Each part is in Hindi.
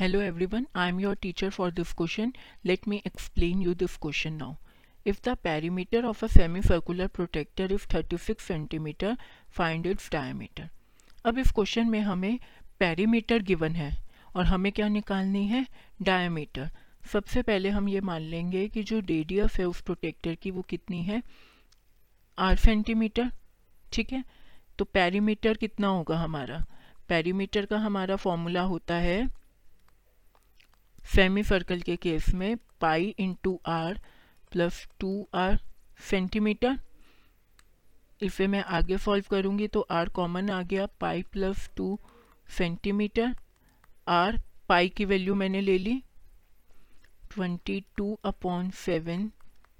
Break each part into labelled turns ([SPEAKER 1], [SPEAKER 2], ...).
[SPEAKER 1] Hello everyone I am your teacher for this question let me explain you this question now if the perimeter of a semicircular protractor if thirty six centimetre find its diameter अब इस क्वेश्चन में हमें पैरीमीटर गिवन है और हमें क्या निकालनी है? डायमीटर सबसे पहले हम ये मान लेंगे कि जो रेडियस है उस प्रोटेक्टर की वो कितनी है? आठ सेंटीमीटर ठीक है? तो पैरीमीटर कितना होगा हमारा? पैरीमीटर का हमारा फॉर्मूला होता है सेमी सर्कल के केस में pi into r plus two r centimetre इसे मैं आगे सॉल्व करूँगी तो आर कॉमन आ गया pi plus two centimetre r pi की वैल्यू मैंने ले ली twenty two upon seven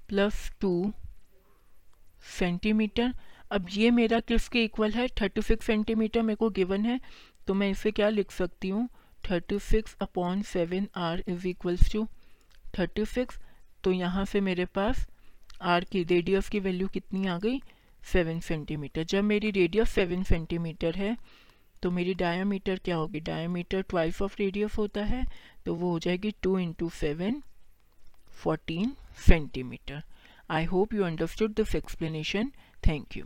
[SPEAKER 1] plus two centimetre अब ये मेरा किसके इक्वल है? थर्टी सिक्स सेंटीमीटर मेरे को गिवन है तो मैं इसे क्या लिख सकती हूँ? Thirty six upon seven r is equals to thirty six तो यहाँ से मेरे पास आर की रेडियस की वैल्यू कितनी आ गई? Seven centimetre. जब मेरी रेडियस सेवन सेंटीमीटर है तो मेरी डायामीटर क्या होगी? डायामीटर ट्वाइस ऑफ़ रेडियस होता है तो वो हो जाएगी two into seven fourteen centimetre. I hope you understood this explanation thank you